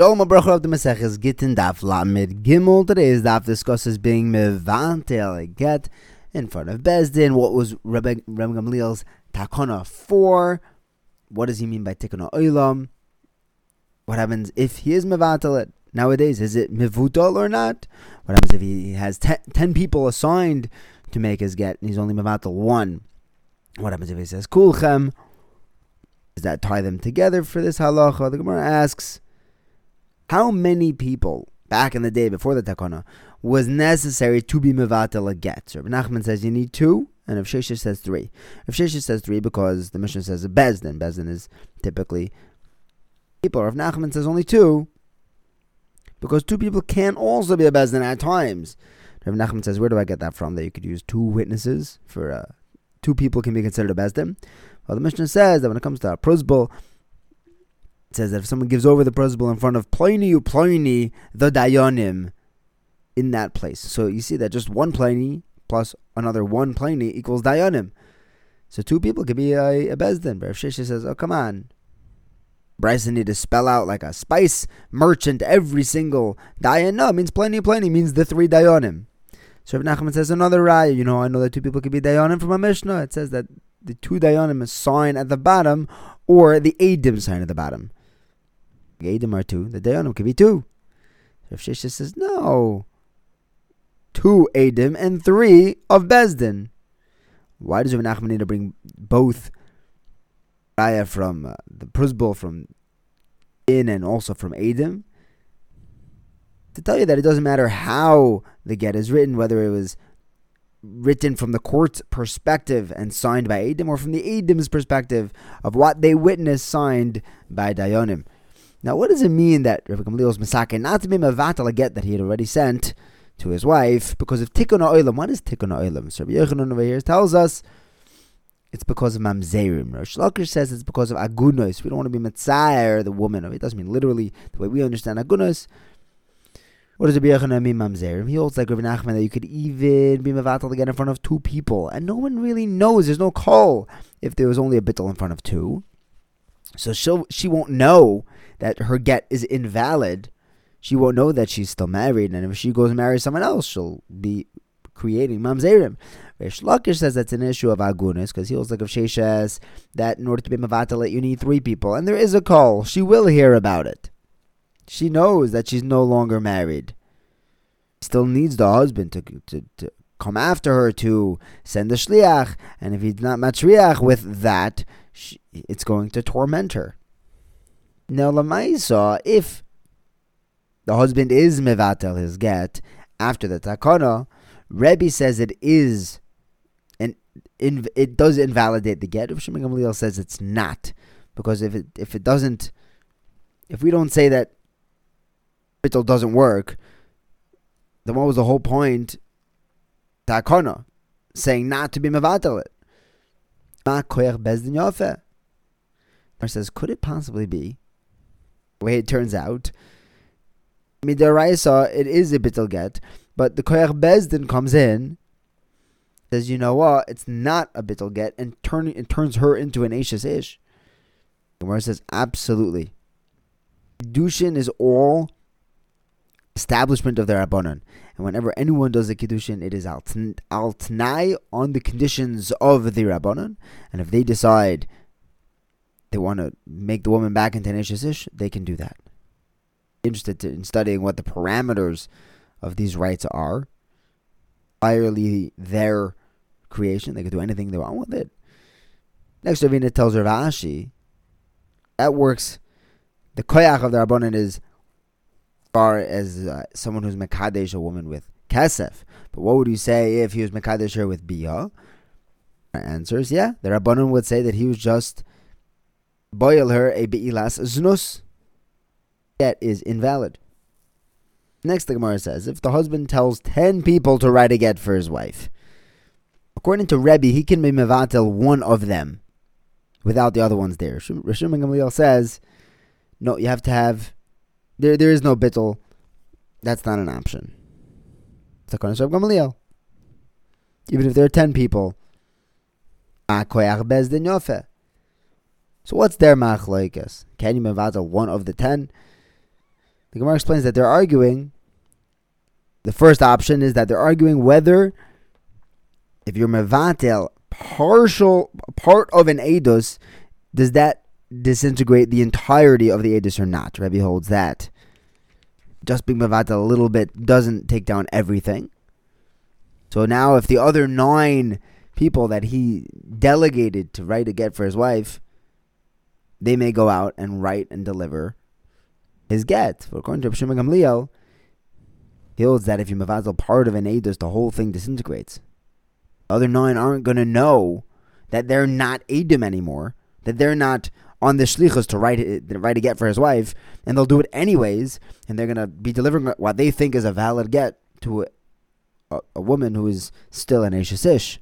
Shalom Abracha of the Maseches Gittin Daf Lamed Gimel. Today's daf discusses being mevantel get in front of Bezdin. What was Rebbe, Gamliel's takona for? What does he mean by tikuna oilam? What happens if he is mevantel it? Nowadays, is it mivutal or not? What happens if he has ten people assigned to make his get and he's only mevantel one? What happens if he says kulchem? Does that tie them together for this halacha? The Gemara asks how many people back in the day before the takana was necessary to be mevatel a get? So Nachman says you need two, and if Shesha says three. If Shesha says three because the Mishnah says a bezdin, bezdin is typically people. If Nachman says only two, because two people can also be a bezdin at times. Rav Nachman says, where do I get that from? That you could use two witnesses for uh, two people can be considered a bezdin. Well, the Mishnah says that when it comes to a prosbul, it says that if someone gives over the principle in front of Ploni Ploni, the Dayanim, in that place. So you see that just one Ploni plus another one Ploni equals Dayanim. So two people could be a, a Bezdin. If Shisha says, oh, come on. Bryson need to spell out like a spice merchant every single Dayan. No, means Ploni Ploni means the three Dayanim. So if Nachman says another raya, you know, I know that two people could be Dayanim from a Mishnah. It says that the two Dayanim is sign at the bottom or the Adim sign at the bottom. Gedim are two. The Dayanim could be two. Rav Shesha says, no. Two Adim and three of Bezdin. Why does Rav Nachman need to bring both Raya from uh, the Prosbul from in and also from Adim? To tell you that it doesn't matter how the get is written, whether it was written from the court's perspective and signed by Adim or from the Adim's perspective of what they witnessed signed by Dayanim. Now, what does it mean that Rabbi Gamliel's Masake not to be Mavatal a get that he had already sent to his wife? Because of Tikkun Oilam, what is Tikkun Oilam? So Rabbi Yochanan over here tells us it's because of Mamzerim. Reish Lakish says it's because of Agunos. We don't want to be Mitzayir, the woman. It doesn't mean literally the way we understand Agunos. What does Rabbi Yochanan mean, Mamzerim? He holds like Rabbi Nachman that you could even be Mavatal again in front of two people. And no one really knows. There's no call if there was only a bittel in front of two. So she she won't know that her get is invalid, she won't know that she's still married, and if she goes and marries someone else, she'll be creating mamzerim. Reish Lakish says that's an issue of agunis because he holds like of Sheshes that in order to be mavatalit you need three people, and there is a call. She will hear about it. She knows that she's no longer married. Still needs the husband to to, to come after her to send the shliach, and if he's not matriach with that, she, it's going to torment her. Now, Lamaisa, if the husband is mevatel his get after the takana, Rebbe says it is, and it does invalidate the get. Rav Shimon Gamliel says it's not, because if it if it doesn't, if we don't say that bittul doesn't work, then what was the whole point? Takana, saying not to be mevatel it. Ma koyach bezdin says, could it possibly be way it turns out. Midaraisa, it is a bittel get, but the Koyach Bezdin comes in, says, you know what, it's not a bittel get, and turn it turns her into an Ashes Ish. The Gemara says, absolutely. Kiddushin is all establishment of the Rabbanon. And whenever anyone does a Kiddushin, it is al tnai on the conditions of the Rabbanon. And if they decide they want to make the woman back into an Ish, they can do that. Interested in studying what the parameters of these rights are. Entirely their creation. They can do anything they want with it. Next, Ravina tells Rav Ashi that works. The koyach of the Rabbanan is far as uh, someone who's mekadesh a woman with kesef. But what would you say if he was mekadesh her with bia? Answers, yeah. The Rabbanan would say that he was just boil her a be'ilas znus, that is invalid. Next, the Gemara says, if the husband tells ten people to write a get for his wife, according to Rebbe, he can be mevatel one of them without the other ones there. Rishon Gamliel says, no, you have to have, there, there is no bittel. That's not an option. It's according to Gamliel. Even if there are ten people, so what's their machlokes? Can you mevatel one of the ten? The Gemara explains that they're arguing. The first option is that they're arguing whether, if you're mevatel partial part of an edus, does that disintegrate the entirety of the edus or not? Rebbe holds that just being mevatel a little bit doesn't take down everything. So now, if the other nine people that he delegated to write a get for his wife, they may go out and write and deliver his get. But according to Shimon Gamliel, he holds that if you mevatel part of an edus, the whole thing disintegrates. The other nine aren't going to know that they're not edim anymore, that they're not on the shlichus to write it, write a get for his wife, and they'll do it anyways, and they're going to be delivering what they think is a valid get to a, a woman who is still an Ish.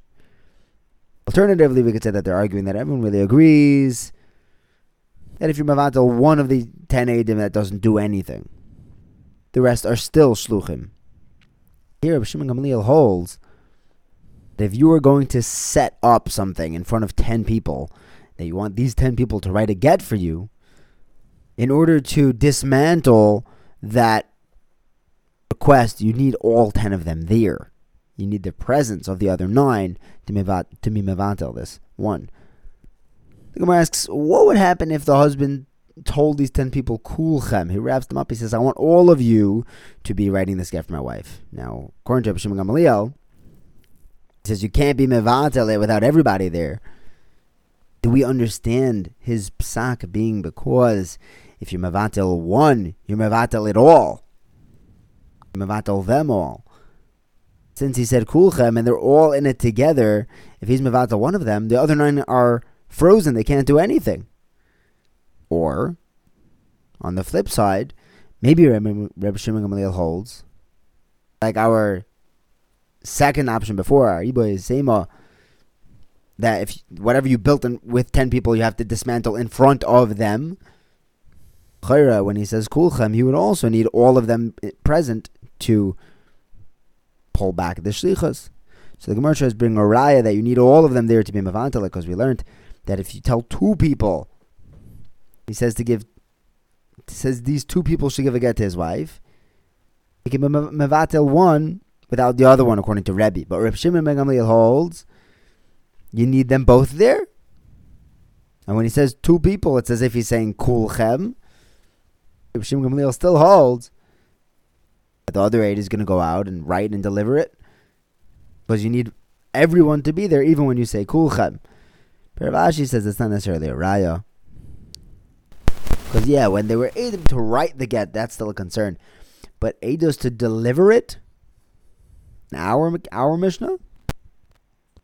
Alternatively, we could say that they're arguing that everyone really agrees that if you're Mavato, one of the 10 Edim that doesn't do anything, the rest are still Shluchim. Here, Shimon Gamliel holds that if you are going to set up something in front of 10 people, that you want these 10 people to write a get for you, in order to dismantle that request, you need all 10 of them there. You need the presence of the other nine to to mevatel this. One. The Gemara asks, what would happen if the husband told these 10 people, kulchem? He wraps them up. He says, I want all of you to be writing this gift for my wife. Now, according to Shimon Gamaliel, he says you can't be mevatel without everybody there. Do we understand his psak being because if you're mevatel one, you're mevatel it all? Mevatel them all. Since he said kulchem and they're all in it together, if he's mevatel one of them, the other nine are frozen. They can't do anything. Or, on the flip side, maybe Rebbe Shimon Gamaliel holds, like our second option before, our Ibo is Sema, that if whatever you built in, with 10 people, you have to dismantle in front of them. Chayra, when he says kulchem, he would also need all of them eh, present to pull back the shlichas. So the Gemara tries to bring a raya that you need all of them there to be mavantala, because we learned that if you tell two people, he says to give, says these two people should give a get to his wife, he can be mavatel one without the other one, according to Rebbe. But Reb Shimon Ben Gamliel holds you need them both there. And when he says two people, it's as if he's saying kulchem. Reb Shimon Gamliel still holds the other eight is going to go out and write and deliver it. Because you need everyone to be there, even when you say kulchem. Paravashi says it's not necessarily a raya. Because, yeah, when they were able to write the get, that's still a concern. But Eidos to deliver it, our, our Mishnah,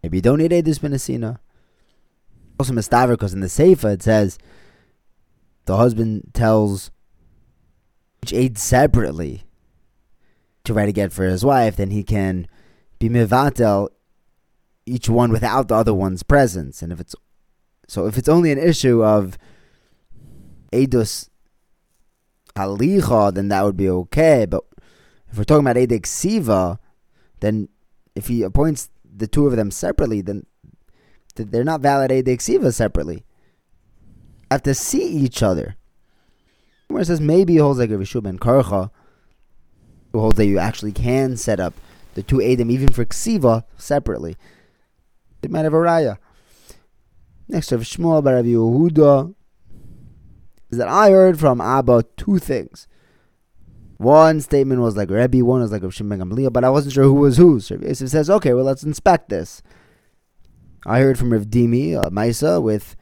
maybe you don't need Eidos Benasina. Also, Mistaver, because in the Seifa it says the husband tells each aid separately to write a get for his wife, then he can be mivatel each one without the other one's presence. And if it's so, if it's only an issue of edus halicha, then that would be okay. But if we're talking about edek siva, then if he appoints the two of them separately, then they're not valid edek siva separately. Have to see each other. Where it says maybe holds like a Rishu ben Karcha, who holds that you actually can set up the two Adam even for Ksiva separately. They might have a raya. Next to Shmuel Bar Rabbi Yehuda is that I heard from Abba two things. One statement was like Rebbe, one was like Rav Shimon but I wasn't sure who was who. So Yosef says, okay, well, let's inspect this. I heard from Rav Dimi, uh, Maisa, with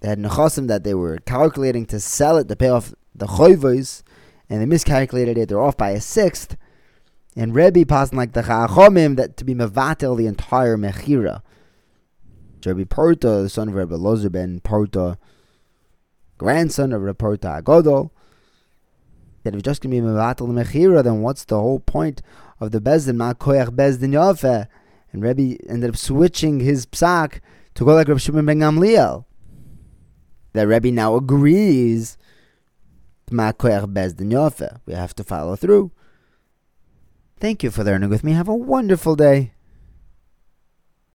they had nechasim that they were calculating to sell it to pay off the choivos, and they miscalculated it. They're off by a sixth. And Rebbe passing like the Chachomim that to be mevatel the entire mechira. Rebbe Porta, the son of Rebbe Lozer ben Porta, grandson of Rebbe Porta Agodol, that if just going to be mevatel the mechira, then what's the whole point of the bezdin? Ma koyach bezdin yofe. And Rebbe ended up switching his psak to go like Rebbe Shimon ben Gamliel. That Rebbe now agrees Ma Koih Bezdinyof. we have to follow through. Thank you for learning with me. Have a wonderful day.